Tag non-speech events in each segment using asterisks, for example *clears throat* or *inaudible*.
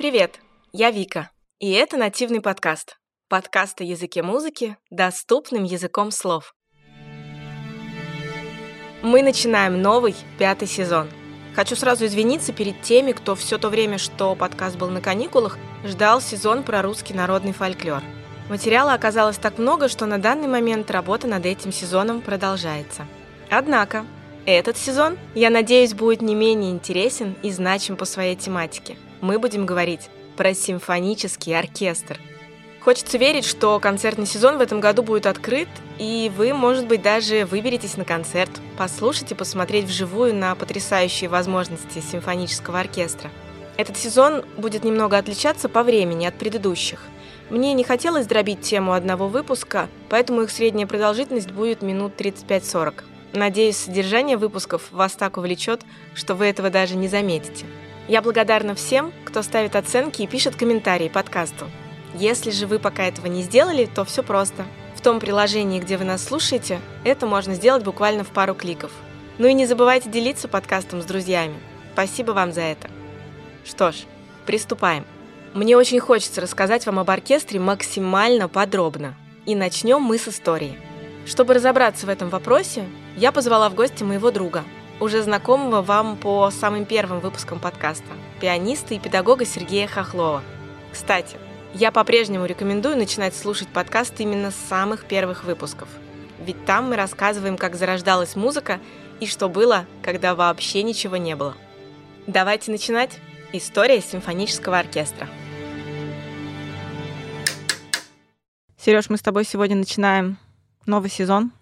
Привет, я Вика, и это нативный подкаст. Подкаст о языке музыки доступным языком слов. Мы начинаем новый, пятый сезон. Хочу сразу извиниться перед теми, кто все то время, что подкаст был на каникулах, ждал сезон про русский народный фольклор. Материала оказалось так много, что на данный момент работа над этим сезоном продолжается. Однако, этот сезон, я надеюсь, будет не менее интересен и значим по своей тематике. Мы будем говорить про симфонический оркестр. Хочется верить, что концертный сезон в этом году будет открыт, и вы, может быть, даже выберетесь на концерт, послушать и посмотреть вживую на потрясающие возможности симфонического оркестра. Этот сезон будет немного отличаться по времени от предыдущих. Мне не хотелось дробить тему одного выпуска, поэтому их средняя продолжительность будет минут 35-40. Надеюсь, содержание выпусков вас так увлечет, что вы этого даже не заметите. Я благодарна всем, кто ставит оценки и пишет комментарии подкасту. Если же вы пока этого не сделали, то все просто. В том приложении, где вы нас слушаете, это можно сделать буквально в пару кликов. Ну и не забывайте делиться подкастом с друзьями. Спасибо вам за это. Что ж, приступаем. Мне очень хочется рассказать вам об оркестре максимально подробно. И начнем мы с истории. Чтобы разобраться в этом вопросе, я позвала в гости моего друга, уже знакомого вам по самым первым выпускам подкаста, пианиста и педагога Сергея Хохлова. Кстати, я по-прежнему рекомендую начинать слушать подкаст именно с самых первых выпусков. Ведь там мы рассказываем, как зарождалась музыка и что было, когда вообще ничего не было. Давайте начинать. История симфонического оркестра. Сереж, мы с тобой сегодня начинаем новый сезон.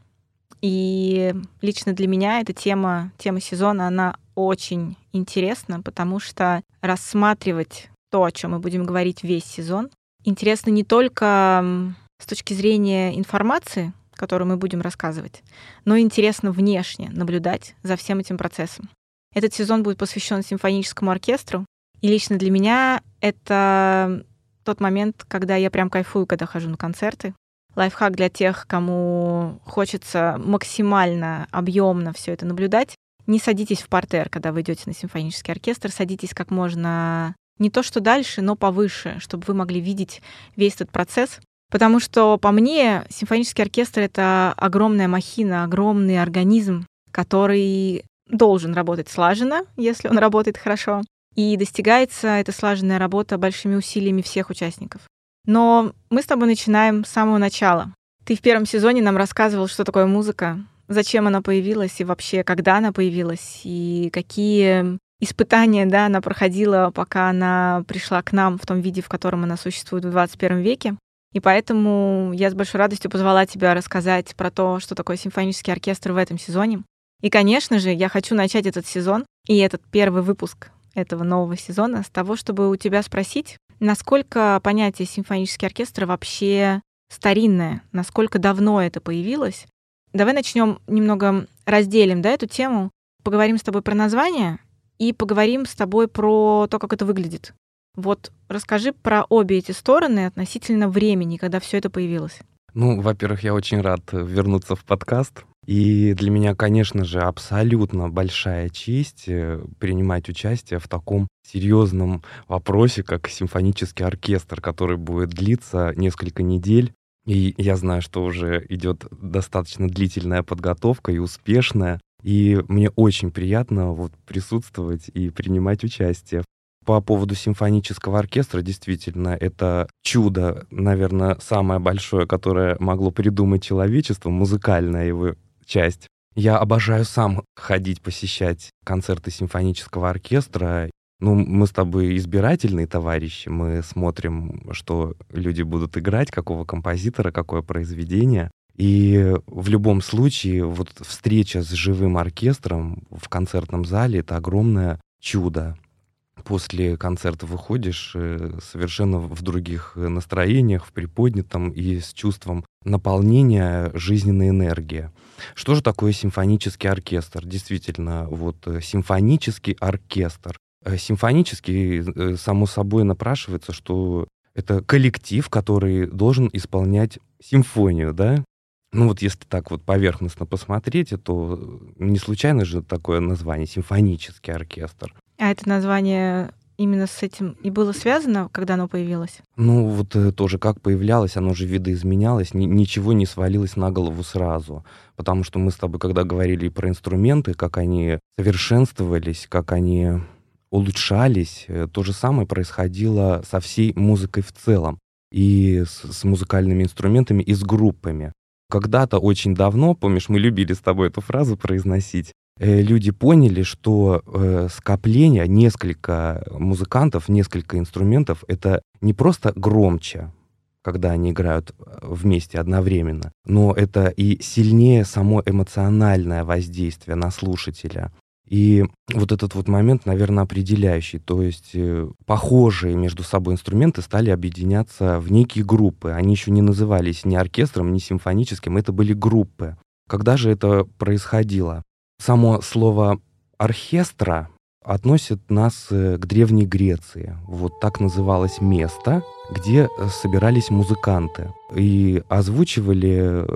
И лично для меня эта тема, тема сезона, она очень интересна, потому что рассматривать то, о чем мы будем говорить весь сезон, интересно не только с точки зрения информации, которую мы будем рассказывать, но интересно внешне наблюдать за всем этим процессом. Этот сезон будет посвящен симфоническому оркестру, и лично для меня это тот момент, когда я прям кайфую, когда хожу на концерты, лайфхак для тех, кому хочется максимально объемно все это наблюдать. Не садитесь в портер, когда вы идете на симфонический оркестр, садитесь как можно не то что дальше, но повыше, чтобы вы могли видеть весь этот процесс. Потому что, по мне, симфонический оркестр — это огромная махина, огромный организм, который должен работать слаженно, если он работает хорошо. И достигается эта слаженная работа большими усилиями всех участников. Но мы с тобой начинаем с самого начала. Ты в первом сезоне нам рассказывал, что такое музыка, зачем она появилась и вообще, когда она появилась, и какие испытания да, она проходила, пока она пришла к нам в том виде, в котором она существует в 21 веке. И поэтому я с большой радостью позвала тебя рассказать про то, что такое симфонический оркестр в этом сезоне. И, конечно же, я хочу начать этот сезон и этот первый выпуск этого нового сезона с того, чтобы у тебя спросить, Насколько понятие симфонический оркестр вообще старинное? Насколько давно это появилось? Давай начнем немного разделим да, эту тему. Поговорим с тобой про название и поговорим с тобой про то, как это выглядит. Вот расскажи про обе эти стороны относительно времени, когда все это появилось. Ну, во-первых, я очень рад вернуться в подкаст. И для меня, конечно же, абсолютно большая честь э, принимать участие в таком серьезном вопросе, как симфонический оркестр, который будет длиться несколько недель. И я знаю, что уже идет достаточно длительная подготовка и успешная. И мне очень приятно вот присутствовать и принимать участие. По поводу симфонического оркестра, действительно, это чудо, наверное, самое большое, которое могло придумать человечество, музыкальное его часть. Я обожаю сам ходить, посещать концерты симфонического оркестра. Ну, мы с тобой избирательные товарищи, мы смотрим, что люди будут играть, какого композитора, какое произведение. И в любом случае, вот встреча с живым оркестром в концертном зале — это огромное чудо после концерта выходишь э, совершенно в других настроениях, в приподнятом и с чувством наполнения жизненной энергии. Что же такое симфонический оркестр? Действительно, вот э, симфонический оркестр. Э, симфонический, само собой, напрашивается, что это коллектив, который должен исполнять симфонию, да? Ну вот если так вот поверхностно посмотреть, то не случайно же такое название симфонический оркестр. А это название именно с этим и было связано, когда оно появилось? Ну, вот э, тоже как появлялось, оно же видоизменялось, ни, ничего не свалилось на голову сразу. Потому что мы с тобой, когда говорили про инструменты, как они совершенствовались, как они улучшались, э, то же самое происходило со всей музыкой в целом. И с, с музыкальными инструментами, и с группами. Когда-то очень давно, помнишь, мы любили с тобой эту фразу произносить, люди поняли, что э, скопление, несколько музыкантов, несколько инструментов, это не просто громче, когда они играют э, вместе одновременно, но это и сильнее само эмоциональное воздействие на слушателя. И вот этот вот момент, наверное, определяющий. То есть похожие между собой инструменты стали объединяться в некие группы. Они еще не назывались ни оркестром, ни симфоническим, это были группы. Когда же это происходило? Само слово «оркестра» относит нас э, к Древней Греции. Вот так называлось место, где э, собирались музыканты и озвучивали э,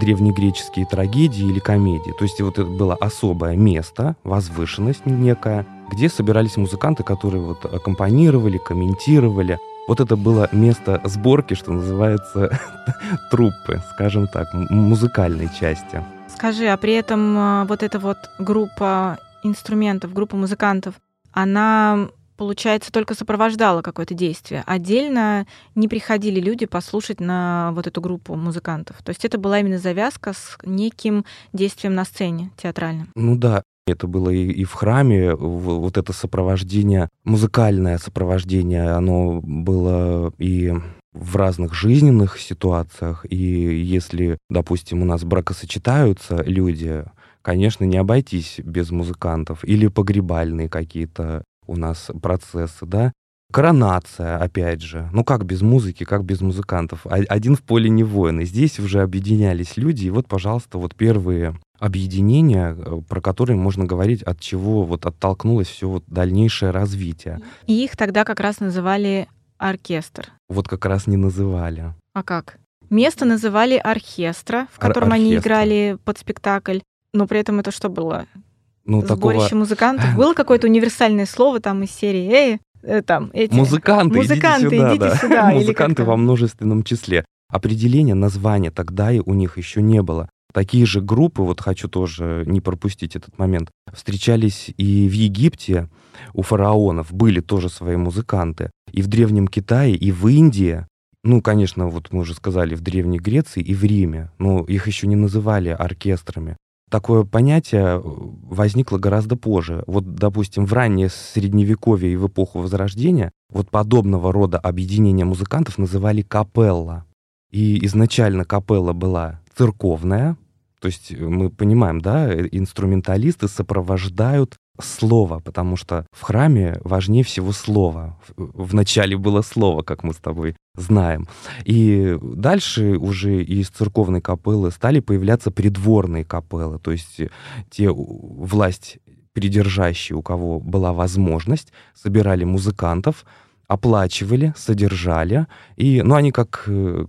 древнегреческие трагедии или комедии. То есть вот это было особое место, возвышенность некая, где собирались музыканты, которые вот аккомпанировали, комментировали. Вот это было место сборки, что называется, *laughs* труппы, скажем так, музыкальной части. Скажи, а при этом а, вот эта вот группа инструментов, группа музыкантов, она, получается, только сопровождала какое-то действие. Отдельно не приходили люди послушать на вот эту группу музыкантов. То есть это была именно завязка с неким действием на сцене театральным. Ну да, это было и, и в храме, вот это сопровождение, музыкальное сопровождение, оно было и в разных жизненных ситуациях. И если, допустим, у нас бракосочетаются люди, конечно, не обойтись без музыкантов. Или погребальные какие-то у нас процессы, да. Коронация, опять же. Ну как без музыки, как без музыкантов? Один в поле не воин. И здесь уже объединялись люди. И вот, пожалуйста, вот первые объединения, э, про которые можно говорить, от чего вот оттолкнулось все вот дальнейшее развитие. И их тогда как раз называли оркестр. Вот как раз не называли. А как? Место называли оркестра, в котором Ор- они играли под спектакль. Но при этом это что было? Ну, Сборище такого... музыкантов. Было какое-то универсальное слово там из серии «Эй, э, там, эти... Музыканты, музыканты идите сюда. Идите да. сюда Музыканты во множественном числе. Определения, названия тогда и у них еще не было. Такие же группы, вот хочу тоже не пропустить этот момент, встречались и в Египте, у фараонов были тоже свои музыканты. И в Древнем Китае, и в Индии, ну, конечно, вот мы уже сказали, в Древней Греции и в Риме, но их еще не называли оркестрами. Такое понятие возникло гораздо позже. Вот, допустим, в раннее Средневековье и в эпоху Возрождения вот подобного рода объединения музыкантов называли капелла. И изначально капелла была церковная, то есть мы понимаем, да, инструменталисты сопровождают слово, потому что в храме важнее всего слово. В начале было слово, как мы с тобой знаем. И дальше уже из церковной капеллы стали появляться придворные капеллы, то есть те власть придержащие, у кого была возможность, собирали музыкантов, оплачивали, содержали. И, ну, они как э,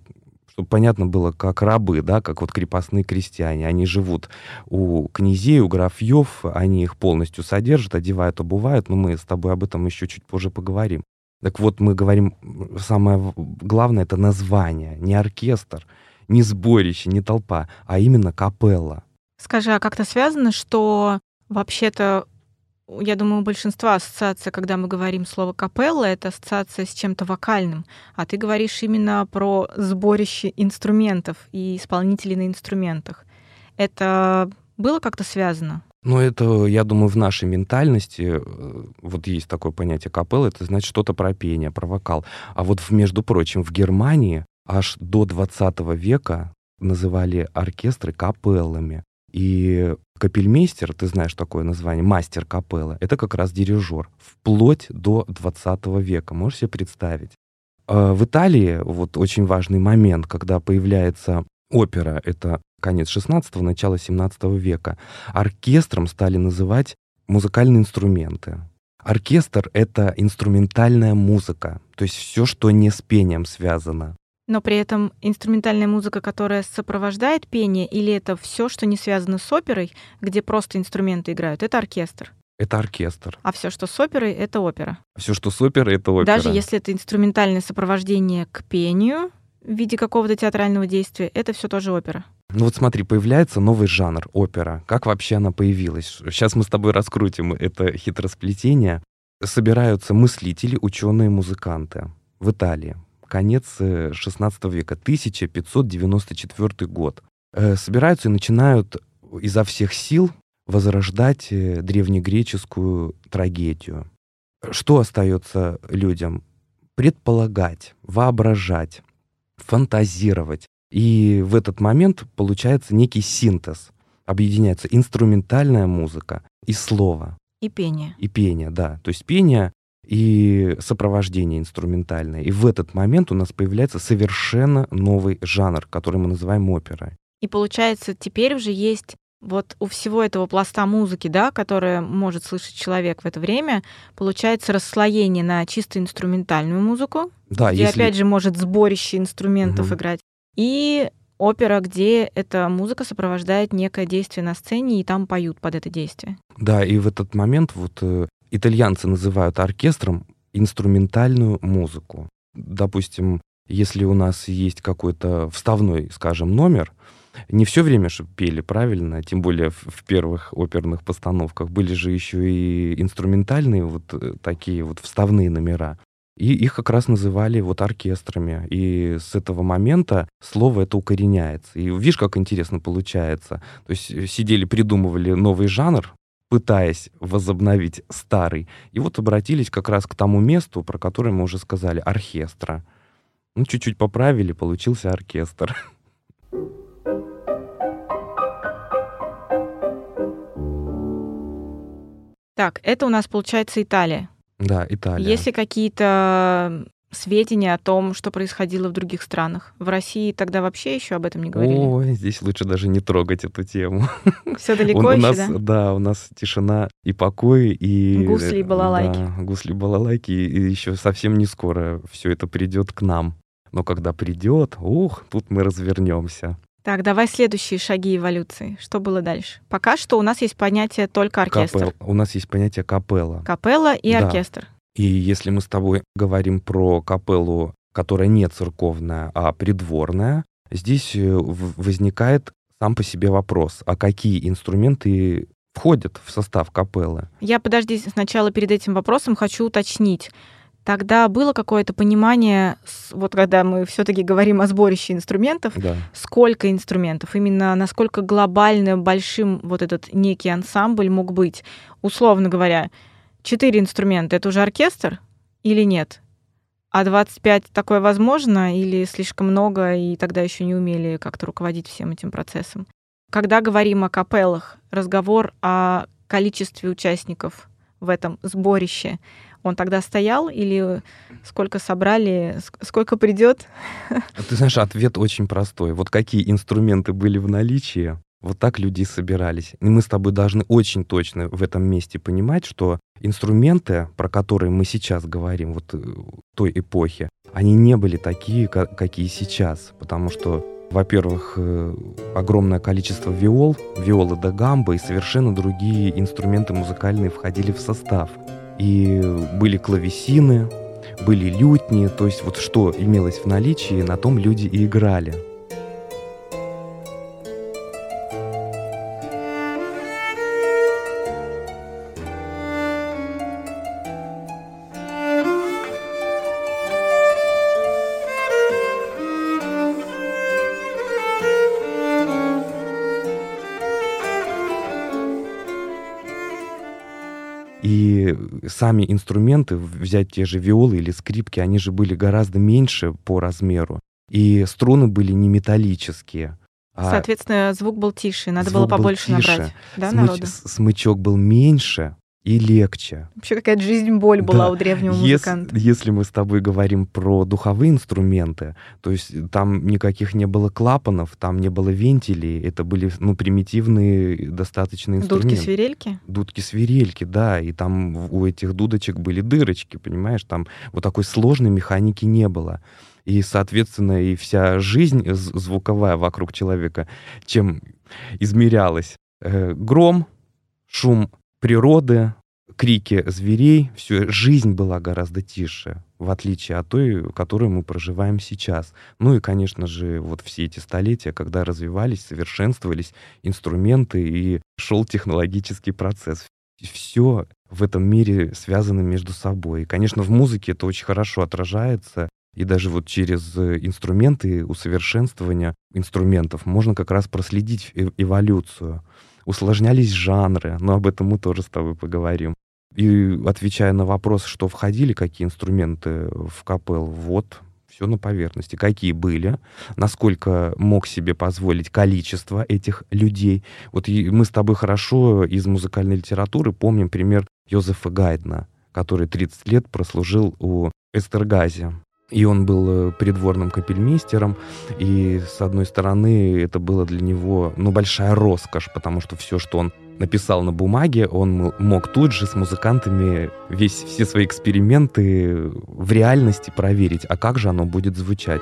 чтобы понятно было, как рабы, да, как вот крепостные крестьяне. Они живут у князей, у графьев, они их полностью содержат, одевают, обувают, но мы с тобой об этом еще чуть позже поговорим. Так вот, мы говорим, самое главное — это название, не оркестр, не сборище, не толпа, а именно капелла. Скажи, а как-то связано, что вообще-то я думаю, у большинства ассоциация, когда мы говорим слово капелла, это ассоциация с чем-то вокальным. А ты говоришь именно про сборище инструментов и исполнителей на инструментах. Это было как-то связано? Ну, это, я думаю, в нашей ментальности, э, вот есть такое понятие капелла, это значит что-то про пение, про вокал. А вот, между прочим, в Германии аж до 20 века называли оркестры капеллами. И капельмейстер, ты знаешь такое название, мастер капеллы, это как раз дирижер, вплоть до 20 века, можешь себе представить. А в Италии вот очень важный момент, когда появляется опера, это конец 16-го, начало 17 века, оркестром стали называть музыкальные инструменты. Оркестр — это инструментальная музыка, то есть все, что не с пением связано. Но при этом инструментальная музыка, которая сопровождает пение, или это все, что не связано с оперой, где просто инструменты играют, это оркестр? Это оркестр. А все, что с оперой, это опера. Все, что с оперой, это опера. Даже если это инструментальное сопровождение к пению в виде какого-то театрального действия, это все тоже опера. Ну вот смотри, появляется новый жанр опера. Как вообще она появилась? Сейчас мы с тобой раскрутим это хитросплетение. Собираются мыслители, ученые, музыканты в Италии. Конец XVI э, века, 1594 год. Э, собираются и начинают изо всех сил возрождать э, древнегреческую трагедию. Что остается людям? Предполагать, воображать, фантазировать. И в этот момент получается некий синтез. Объединяется инструментальная музыка и слово. И пение. И пение, да. То есть пение и сопровождение инструментальное. И в этот момент у нас появляется совершенно новый жанр, который мы называем оперой. И получается, теперь уже есть вот у всего этого пласта музыки, да, которое может слышать человек в это время, получается расслоение на чисто инструментальную музыку, да, где если... опять же может сборище инструментов угу. играть, и опера, где эта музыка сопровождает некое действие на сцене, и там поют под это действие. Да, и в этот момент вот э, итальянцы называют оркестром инструментальную музыку. Допустим, если у нас есть какой-то вставной, скажем, номер, не все время же пели правильно, тем более в, в первых оперных постановках. Были же еще и инструментальные вот э, такие вот вставные номера. И их как раз называли вот оркестрами. И с этого момента слово это укореняется. И видишь, как интересно получается. То есть э, сидели, придумывали новый жанр, пытаясь возобновить старый. И вот обратились как раз к тому месту, про которое мы уже сказали, оркестра. Ну, чуть-чуть поправили, получился оркестр. Так, это у нас получается Италия. Да, Италия. Есть ли какие-то сведения о том, что происходило в других странах? В России тогда вообще еще об этом не говорили? Ой, здесь лучше даже не трогать эту тему. Все *laughs* далеко у, еще, нас, да? Да, у нас тишина и покой, и... Гусли и балалайки. Да, гусли и балалайки, и еще совсем не скоро все это придет к нам. Но когда придет, ух, тут мы развернемся. Так, давай следующие шаги эволюции. Что было дальше? Пока что у нас есть понятие только оркестр. Капел. У нас есть понятие капелла. Капелла и да. оркестр. И если мы с тобой говорим про капеллу, которая не церковная, а придворная, здесь э, возникает сам по себе вопрос, а какие инструменты входят в состав капеллы? Я, подожди, сначала перед этим вопросом хочу уточнить. Тогда было какое-то понимание, вот когда мы все-таки говорим о сборище инструментов, да. сколько инструментов, именно насколько глобально большим вот этот некий ансамбль мог быть. Условно говоря, четыре инструмента это уже оркестр или нет? А 25 такое возможно или слишком много, и тогда еще не умели как-то руководить всем этим процессом? Когда говорим о капеллах, разговор о количестве участников в этом сборище — он тогда стоял или сколько собрали, сколько придет? Ты знаешь, ответ очень простой. Вот какие инструменты были в наличии, вот так люди собирались. И мы с тобой должны очень точно в этом месте понимать, что инструменты, про которые мы сейчас говорим, вот э, той эпохи, они не были такие, какие сейчас. Потому что, во-первых, э, огромное количество виол, виолы да гамбы и совершенно другие инструменты музыкальные входили в состав. И были клавесины, были лютни, то есть вот что имелось в наличии, на том люди и играли. Сами инструменты, взять те же виолы или скрипки, они же были гораздо меньше по размеру. И струны были не металлические. А Соответственно, звук был тише, надо было побольше тише. набрать. Да, Смыч, народу? Смычок был меньше, и легче. Вообще какая-то жизнь-боль была да. у древнего музыканта. Если, если мы с тобой говорим про духовые инструменты, то есть там никаких не было клапанов, там не было вентилей, это были ну, примитивные достаточно инструменты. Дудки-свирельки? Дудки-свирельки, да, и там у этих дудочек были дырочки, понимаешь, там вот такой сложной механики не было. И, соответственно, и вся жизнь звуковая вокруг человека чем измерялась? Э, гром, шум природы, крики зверей, все, жизнь была гораздо тише, в отличие от той, которую мы проживаем сейчас. Ну и, конечно же, вот все эти столетия, когда развивались, совершенствовались инструменты и шел технологический процесс. Все в этом мире связано между собой. И, конечно, в музыке это очень хорошо отражается, и даже вот через инструменты усовершенствования инструментов можно как раз проследить эволюцию усложнялись жанры, но об этом мы тоже с тобой поговорим. И отвечая на вопрос, что входили, какие инструменты в капел, вот все на поверхности. Какие были, насколько мог себе позволить количество этих людей. Вот мы с тобой хорошо из музыкальной литературы помним пример Йозефа Гайдна, который 30 лет прослужил у Эстергази. И он был э, придворным капельмейстером, и, с одной стороны, это было для него, ну, большая роскошь, потому что все, что он написал на бумаге, он мог тут же с музыкантами весь, все свои эксперименты в реальности проверить, а как же оно будет звучать.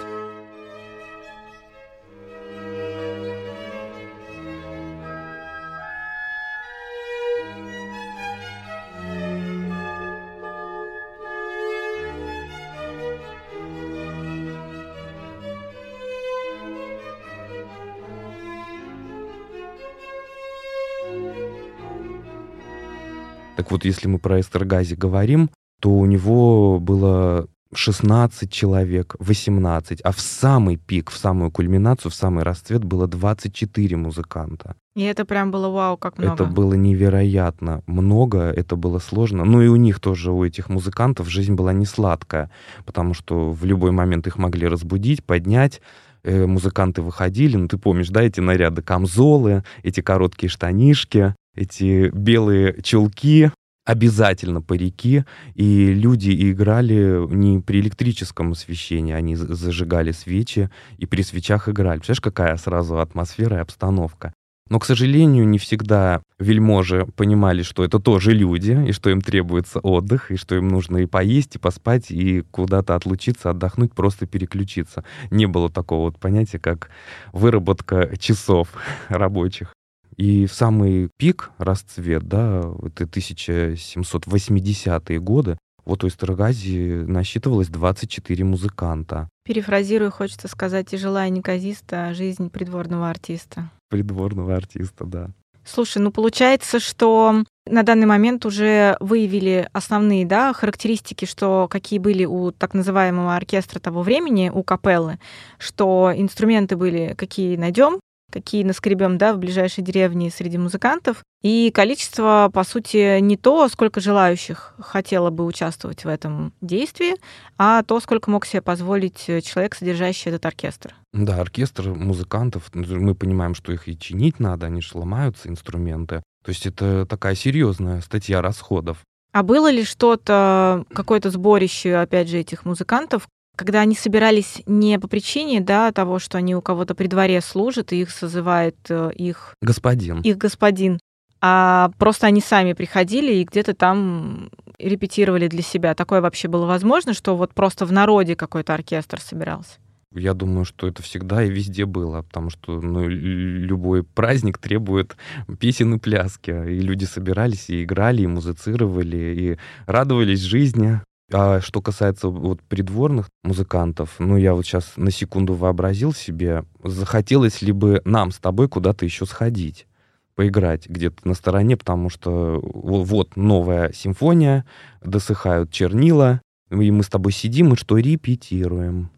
Так вот, если мы про Эстергази говорим, то у него было 16 человек, 18, а в самый пик, в самую кульминацию, в самый расцвет было 24 музыканта. И это прям было вау, как много. Это было невероятно много, это было сложно. Ну и у них тоже, у этих музыкантов, жизнь была не сладкая, потому что в любой момент их могли разбудить, поднять, э, музыканты выходили, ну ты помнишь, да, эти наряды, камзолы, эти короткие штанишки, эти белые чулки, обязательно парики, и люди играли не при электрическом освещении, они зажигали свечи и при свечах играли. Представляешь, какая сразу атмосфера и обстановка. Но, к сожалению, не всегда вельможи понимали, что это тоже люди, и что им требуется отдых, и что им нужно и поесть, и поспать, и куда-то отлучиться, отдохнуть, просто переключиться. Не было такого вот понятия, как выработка часов *laughs* рабочих. И в самый пик расцвет, да, это 1780-е годы, вот у Эстергази насчитывалось 24 музыканта. Перефразирую, хочется сказать, тяжелая неказиста жизнь придворного артиста. Придворного артиста, да. Слушай, ну получается, что на данный момент уже выявили основные да, характеристики, что какие были у так называемого оркестра того времени, у капеллы, что инструменты были какие найдем, какие наскребем да, в ближайшей деревне среди музыкантов. И количество, по сути, не то, сколько желающих хотело бы участвовать в этом действии, а то, сколько мог себе позволить человек, содержащий этот оркестр. Да, оркестр музыкантов, мы понимаем, что их и чинить надо, они же ломаются, инструменты. То есть это такая серьезная статья расходов. А было ли что-то, какое-то сборище, опять же, этих музыкантов, когда они собирались не по причине да, того, что они у кого-то при дворе служат, и их созывает э, их... Господин. Их господин. А просто они сами приходили и где-то там репетировали для себя. Такое вообще было возможно, что вот просто в народе какой-то оркестр собирался? Я думаю, что это всегда и везде было, потому что ну, любой праздник требует песен и пляски. И люди собирались и играли, и музицировали, и радовались жизни. А что касается вот придворных музыкантов, ну, я вот сейчас на секунду вообразил себе, захотелось ли бы нам с тобой куда-то еще сходить, поиграть где-то на стороне, потому что вот новая симфония, досыхают чернила, и мы с тобой сидим и что, репетируем.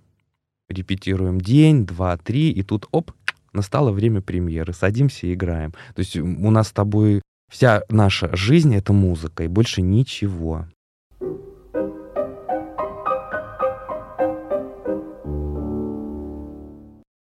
Репетируем день, два, три, и тут, оп, настало время премьеры, садимся и играем. То есть у нас с тобой вся наша жизнь — это музыка, и больше ничего.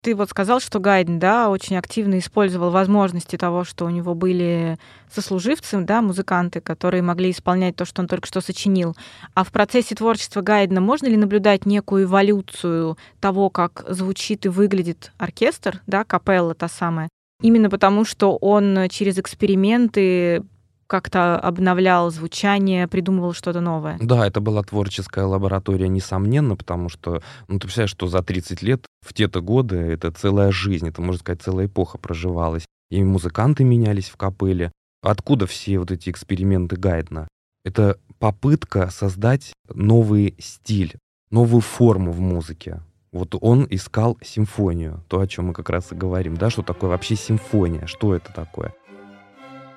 Ты вот сказал, что Гайден, да, очень активно использовал возможности того, что у него были сослуживцы, да, музыканты, которые могли исполнять то, что он только что сочинил. А в процессе творчества Гайдена можно ли наблюдать некую эволюцию того, как звучит и выглядит оркестр, да, капелла та самая? Именно потому, что он через эксперименты как-то обновлял звучание, придумывал что-то новое. Да, это была творческая лаборатория, несомненно, потому что, ну, ты представляешь, что за 30 лет в те-то годы это целая жизнь, это, можно сказать, целая эпоха проживалась. И музыканты менялись в капелле. Откуда все вот эти эксперименты Гайдна? Это попытка создать новый стиль, новую форму в музыке. Вот он искал симфонию, то, о чем мы как раз и говорим, да, что такое вообще симфония, что это такое.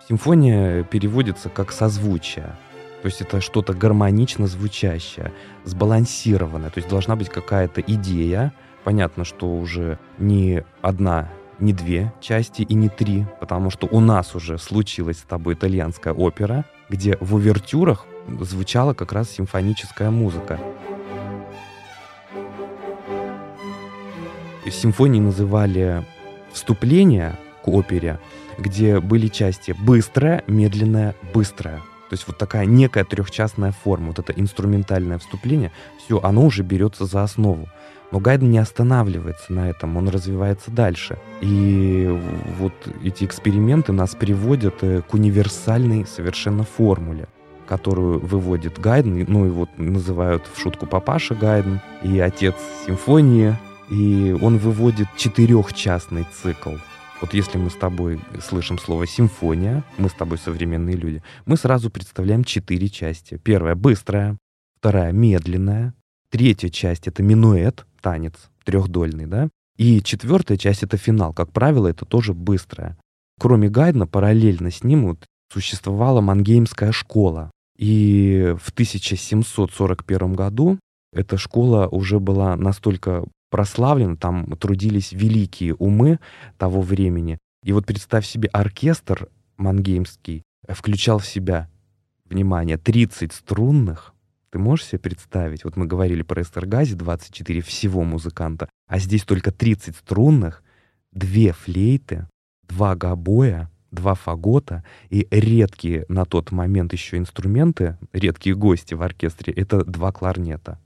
Симфония переводится как созвучие, то есть это что-то гармонично звучащее, сбалансированное, то есть должна быть какая-то идея, понятно, что уже не одна, не две части и не три, потому что у нас уже случилась с тобой итальянская опера, где в увертюрах звучала как раз симфоническая музыка. Симфонии называли вступление к опере, где были части быстрая, медленная, быстрая. То есть вот такая некая трехчастная форма, вот это инструментальное вступление, все, оно уже берется за основу. Но Гайден не останавливается на этом, он развивается дальше. И вот эти эксперименты нас приводят э, к универсальной совершенно формуле которую выводит Гайден, ну и вот называют в шутку папаша Гайден и отец симфонии, и он выводит четырехчастный цикл. Вот если мы с тобой слышим слово «симфония», мы с тобой современные люди, мы сразу представляем четыре части. Первая — быстрая, вторая — медленная, третья часть — это минуэт, танец трехдольный, да, и четвертая часть — это финал. Как правило, это тоже быстрая. Кроме Гайдна, параллельно с ним вот существовала Мангеймская школа. И в 1741 году эта школа уже была настолько прославлена, там трудились великие умы того времени. И вот представь себе, оркестр мангеймский включал в себя, внимание, 30 струнных, ты можешь себе представить? Вот мы говорили про Эстергази, 24 всего музыканта, а здесь только 30 струнных, две флейты, два гобоя, два фагота и редкие на тот момент еще инструменты, редкие гости в оркестре, это два кларнета.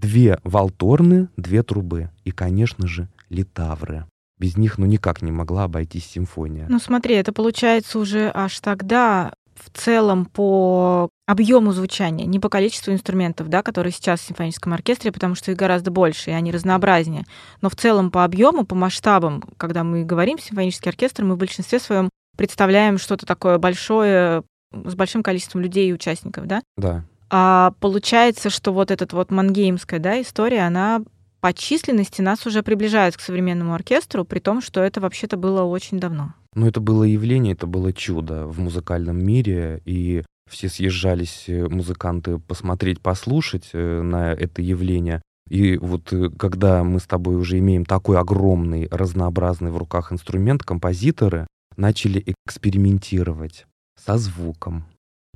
Две валторны, две трубы и, конечно же, литавры. Без них ну никак не могла обойтись симфония. Ну смотри, это получается уже аж тогда в целом по объему звучания, не по количеству инструментов, да, которые сейчас в симфоническом оркестре, потому что их гораздо больше, и они разнообразнее. Но в целом по объему, по масштабам, когда мы говорим симфонический оркестр, мы в большинстве своем представляем что-то такое большое с большим количеством людей и участников, да? Да. А получается, что вот эта вот мангеймская да, история, она по численности нас уже приближает к современному оркестру, при том, что это вообще-то было очень давно. Ну, это было явление, это было чудо в музыкальном мире, и все съезжались э, музыканты посмотреть, послушать э, на это явление. И вот э, когда мы с тобой уже имеем такой огромный, разнообразный в руках инструмент, композиторы начали экспериментировать со звуком.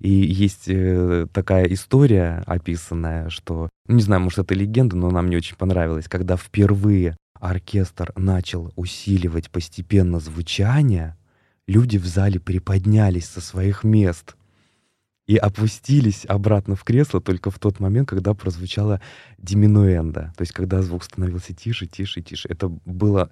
И есть э, такая история описанная, что, ну, не знаю, может, это легенда, но она мне очень понравилась, когда впервые оркестр начал усиливать постепенно звучание, люди в зале приподнялись со своих мест — и опустились обратно в кресло только в тот момент, когда прозвучала диминуэнда, то есть когда звук становился тише, тише, тише. Это было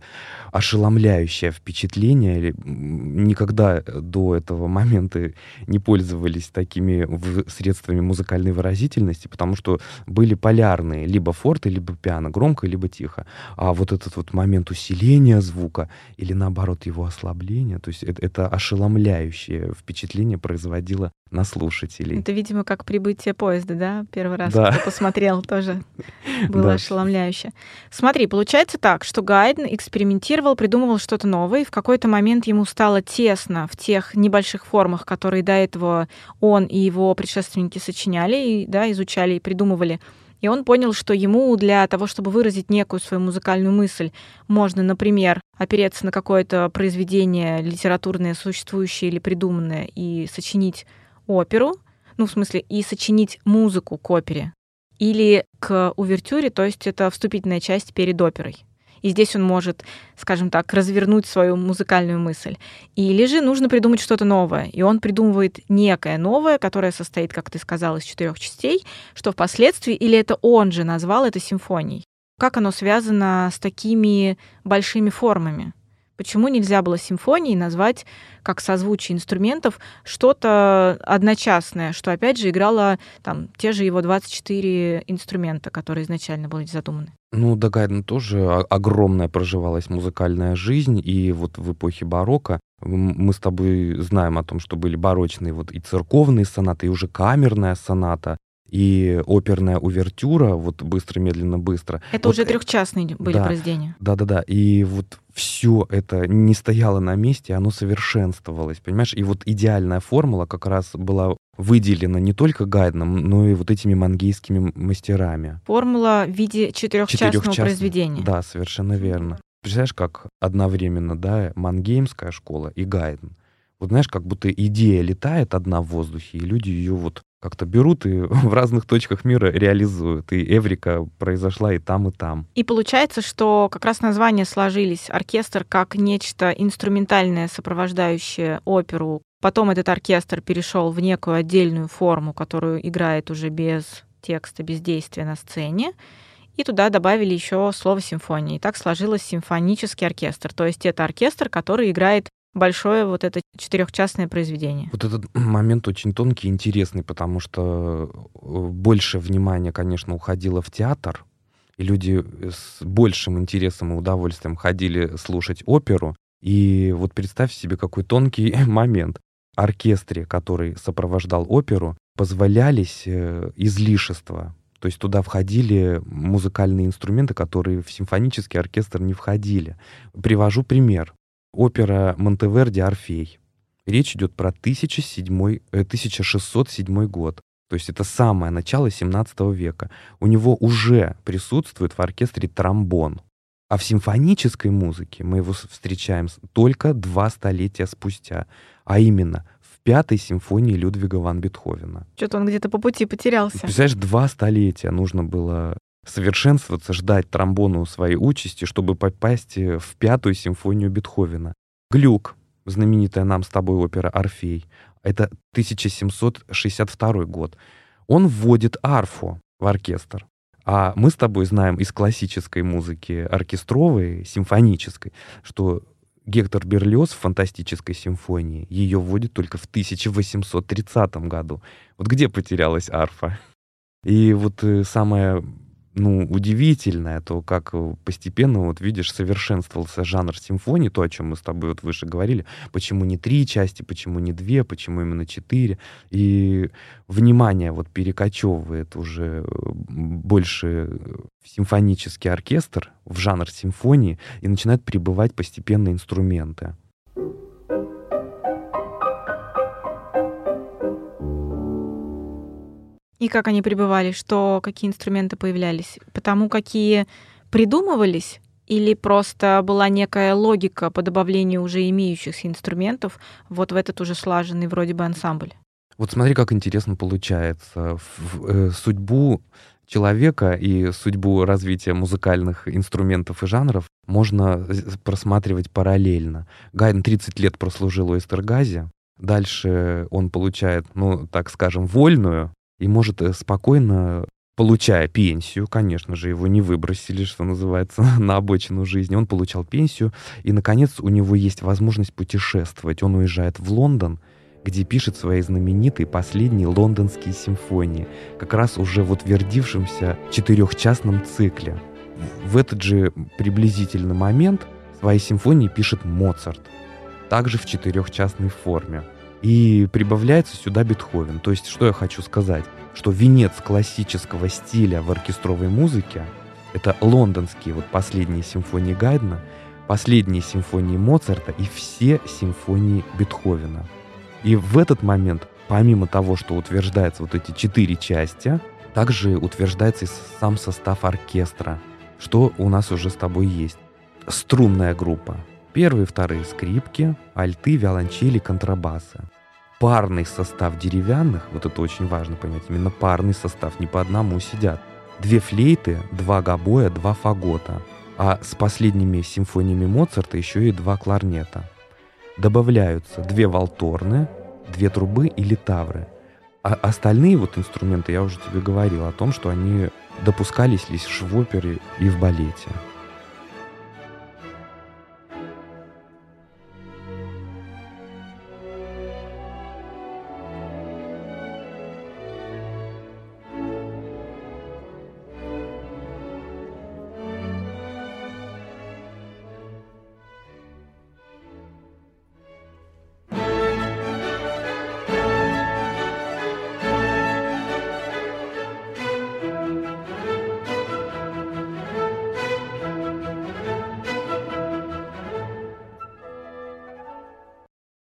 ошеломляющее впечатление. Никогда до этого момента не пользовались такими средствами музыкальной выразительности, потому что были полярные, либо форты, либо пиано, громко, либо тихо. А вот этот вот момент усиления звука или наоборот его ослабления, то есть это, это ошеломляющее впечатление производило на слушателей. Это, видимо, как прибытие поезда, да? Первый раз, да. посмотрел, тоже *laughs* было да. ошеломляюще. Смотри, получается так, что Гайден экспериментировал, придумывал что-то новое, и в какой-то момент ему стало тесно в тех небольших формах, которые до этого он и его предшественники сочиняли, и, да, изучали и придумывали. И он понял, что ему для того, чтобы выразить некую свою музыкальную мысль, можно, например, опереться на какое-то произведение литературное, существующее или придуманное, и сочинить оперу, ну, в смысле, и сочинить музыку к опере, или к увертюре, то есть это вступительная часть перед оперой. И здесь он может, скажем так, развернуть свою музыкальную мысль. Или же нужно придумать что-то новое. И он придумывает некое новое, которое состоит, как ты сказал, из четырех частей, что впоследствии, или это он же назвал это симфонией. Как оно связано с такими большими формами? Почему нельзя было симфонией назвать как созвучие инструментов что-то одночасное, что опять же играло там те же его 24 инструмента, которые изначально были задуманы? Ну, да, Гайден тоже огромная проживалась музыкальная жизнь, и вот в эпохе барокко Мы с тобой знаем о том, что были барочные вот и церковные сонаты, и уже камерная соната, и оперная увертюра, вот быстро, медленно, быстро. Это вот, уже трехчастные были да, произведения. Да, да, да. И вот все это не стояло на месте, оно совершенствовалось, понимаешь? И вот идеальная формула как раз была выделена не только Гайденом, но и вот этими мангейскими мастерами. Формула в виде четырехчастного Четырехчастный, произведения. Да, совершенно верно. Представляешь, как одновременно, да, мангеймская школа и Гайден. Вот знаешь, как будто идея летает одна в воздухе, и люди ее вот как-то берут и *laughs* в разных точках мира реализуют. И Эврика произошла и там, и там. И получается, что как раз названия сложились. Оркестр как нечто инструментальное, сопровождающее оперу. Потом этот оркестр перешел в некую отдельную форму, которую играет уже без текста, без действия на сцене. И туда добавили еще слово симфония. И так сложилось симфонический оркестр. То есть это оркестр, который играет большое вот это четырехчастное произведение. Вот этот *clears throat* момент очень тонкий и интересный, потому что э, больше внимания, конечно, уходило в театр, и люди с большим интересом и удовольствием ходили слушать оперу. И вот представь себе, какой тонкий *laughs* момент. Оркестре, который сопровождал оперу, позволялись э, излишества. То есть туда входили музыкальные инструменты, которые в симфонический оркестр не входили. Привожу пример опера Монтеверди «Орфей». Речь идет про 1007, 1607 э, год. То есть это самое начало 17 века. У него уже присутствует в оркестре тромбон. А в симфонической музыке мы его встречаем только два столетия спустя, а именно в пятой симфонии Людвига ван Бетховена. Что-то он где-то по пути потерялся. Представляешь, два столетия нужно было совершенствоваться, ждать тромбону своей участи, чтобы попасть э, в пятую симфонию Бетховена. Глюк, знаменитая нам с тобой опера «Орфей», это 1762 год. Он вводит арфу в оркестр. А мы с тобой знаем из классической музыки оркестровой, симфонической, что Гектор Берлиоз в фантастической симфонии ее вводит только в 1830 году. Вот где потерялась арфа? И вот э, самое ну, удивительное, то, как э, постепенно, вот видишь, совершенствовался жанр симфонии, то, о чем мы с тобой вот выше говорили, почему не три части, почему не две, почему именно четыре, и внимание вот перекочевывает уже больше в симфонический оркестр, в жанр симфонии, и начинают прибывать постепенно инструменты. И как они пребывали, что какие инструменты появлялись? Потому какие придумывались или просто была некая логика по добавлению уже имеющихся инструментов вот в этот уже слаженный вроде бы ансамбль? Вот смотри, как интересно получается. Э, судьбу человека и судьбу развития музыкальных инструментов и жанров можно просматривать параллельно. Гайден 30 лет прослужил у Эстергази, дальше он получает, ну, так скажем, вольную и может э, спокойно получая пенсию, конечно же, его не выбросили, что называется, *laughs* на обочину жизни. Он получал пенсию, и, наконец, у него есть возможность путешествовать. Он уезжает в Лондон, где пишет свои знаменитые последние лондонские симфонии, как раз уже в утвердившемся четырехчастном цикле. В этот же приблизительный момент свои симфонии пишет Моцарт, также в четырехчастной форме. И прибавляется сюда Бетховен. То есть, что я хочу сказать? Что венец классического стиля в оркестровой музыке — это лондонские вот последние симфонии Гайдена, последние симфонии Моцарта и все симфонии Бетховена. И в этот момент, помимо того, что утверждаются вот эти четыре части, также утверждается и сам состав оркестра, что у нас уже с тобой есть. Струнная группа, Первые вторые скрипки, альты, виолончели, контрабасы. Парный состав деревянных, вот это очень важно понять, именно парный состав, не по одному сидят. Две флейты, два гобоя, два фагота. А с последними симфониями Моцарта еще и два кларнета. Добавляются две валторны, две трубы и литавры. А остальные вот инструменты, я уже тебе говорил о том, что они допускались лишь в опере и в балете.